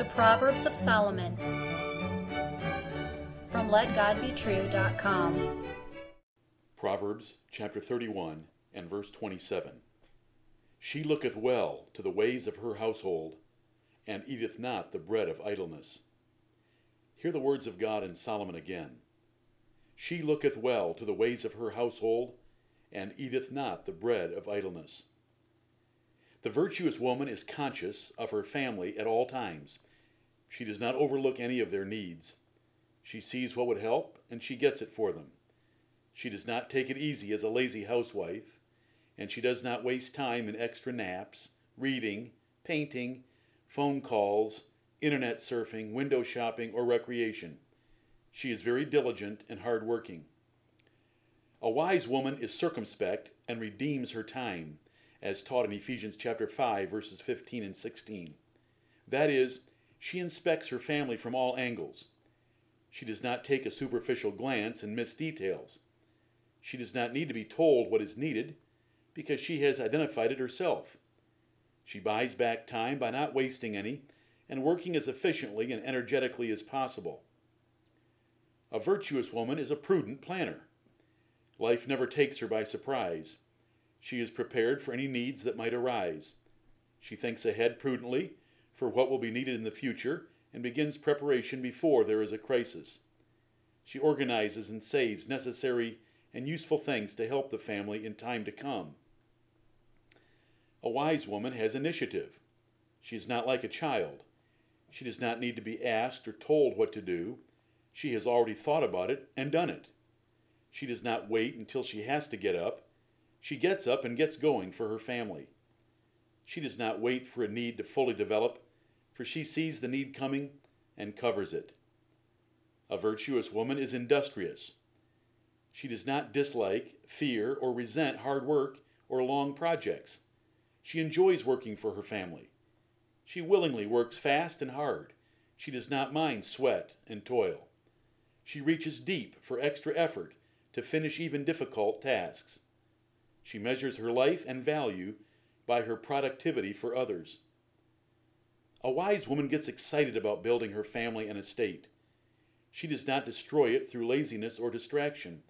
The Proverbs of Solomon from LetGodBetrue.com. Proverbs chapter 31 and verse 27. She looketh well to the ways of her household, and eateth not the bread of idleness. Hear the words of God in Solomon again. She looketh well to the ways of her household, and eateth not the bread of idleness. The virtuous woman is conscious of her family at all times. She does not overlook any of their needs. She sees what would help, and she gets it for them. She does not take it easy as a lazy housewife, and she does not waste time in extra naps, reading, painting, phone calls, internet surfing, window shopping, or recreation. She is very diligent and hardworking. A wise woman is circumspect and redeems her time, as taught in Ephesians chapter 5 verses 15 and 16. That is, she inspects her family from all angles. She does not take a superficial glance and miss details. She does not need to be told what is needed because she has identified it herself. She buys back time by not wasting any and working as efficiently and energetically as possible. A virtuous woman is a prudent planner. Life never takes her by surprise. She is prepared for any needs that might arise. She thinks ahead prudently for what will be needed in the future and begins preparation before there is a crisis. She organizes and saves necessary and useful things to help the family in time to come. A wise woman has initiative. She is not like a child. She does not need to be asked or told what to do. She has already thought about it and done it. She does not wait until she has to get up. She gets up and gets going for her family. She does not wait for a need to fully develop, for she sees the need coming and covers it. A virtuous woman is industrious. She does not dislike, fear, or resent hard work or long projects. She enjoys working for her family. She willingly works fast and hard. She does not mind sweat and toil. She reaches deep for extra effort to finish even difficult tasks. She measures her life and value by her productivity for others. A wise woman gets excited about building her family and estate. She does not destroy it through laziness or distraction.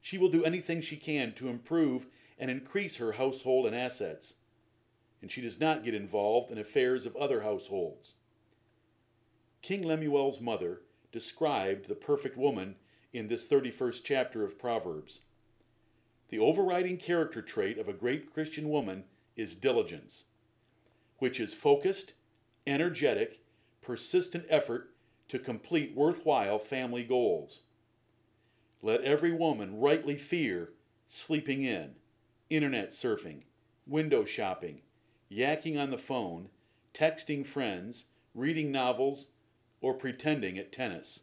She will do anything she can to improve and increase her household and assets. And she does not get involved in affairs of other households. King Lemuel's mother described the perfect woman in this 31st chapter of Proverbs. The overriding character trait of a great Christian woman is diligence, which is focused, energetic, persistent effort to complete worthwhile family goals. Let every woman rightly fear sleeping in, internet surfing, window shopping, yakking on the phone, texting friends, reading novels, or pretending at tennis.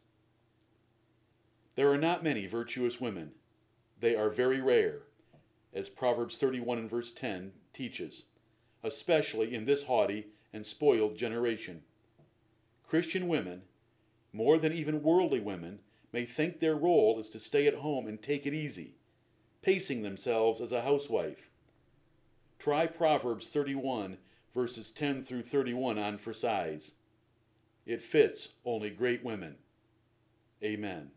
There are not many virtuous women. They are very rare, as Proverbs 31 and verse 10 teaches, especially in this haughty and spoiled generation. Christian women, more than even worldly women, may think their role is to stay at home and take it easy, pacing themselves as a housewife. Try Proverbs 31, verses 10 through 31 on for size. It fits only great women. Amen.